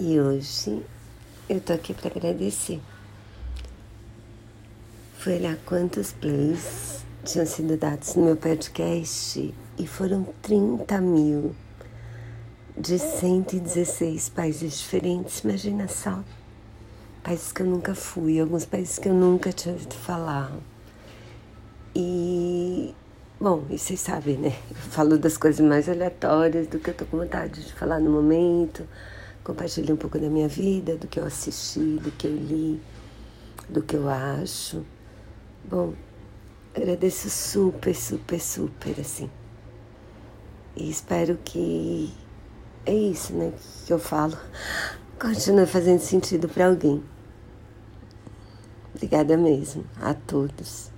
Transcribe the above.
E hoje eu tô aqui para agradecer. Fui olhar quantos plays tinham sido dados no meu podcast e foram 30 mil de 116 países diferentes. Imagina só. Países que eu nunca fui, alguns países que eu nunca tinha ouvido falar. E, bom, e vocês sabem, né? Eu falo das coisas mais aleatórias do que eu tô com vontade de falar no momento Compartilhei um pouco da minha vida, do que eu assisti, do que eu li, do que eu acho. Bom, agradeço super, super, super, assim. E espero que é isso, né, que eu falo, continue fazendo sentido para alguém. Obrigada mesmo a todos.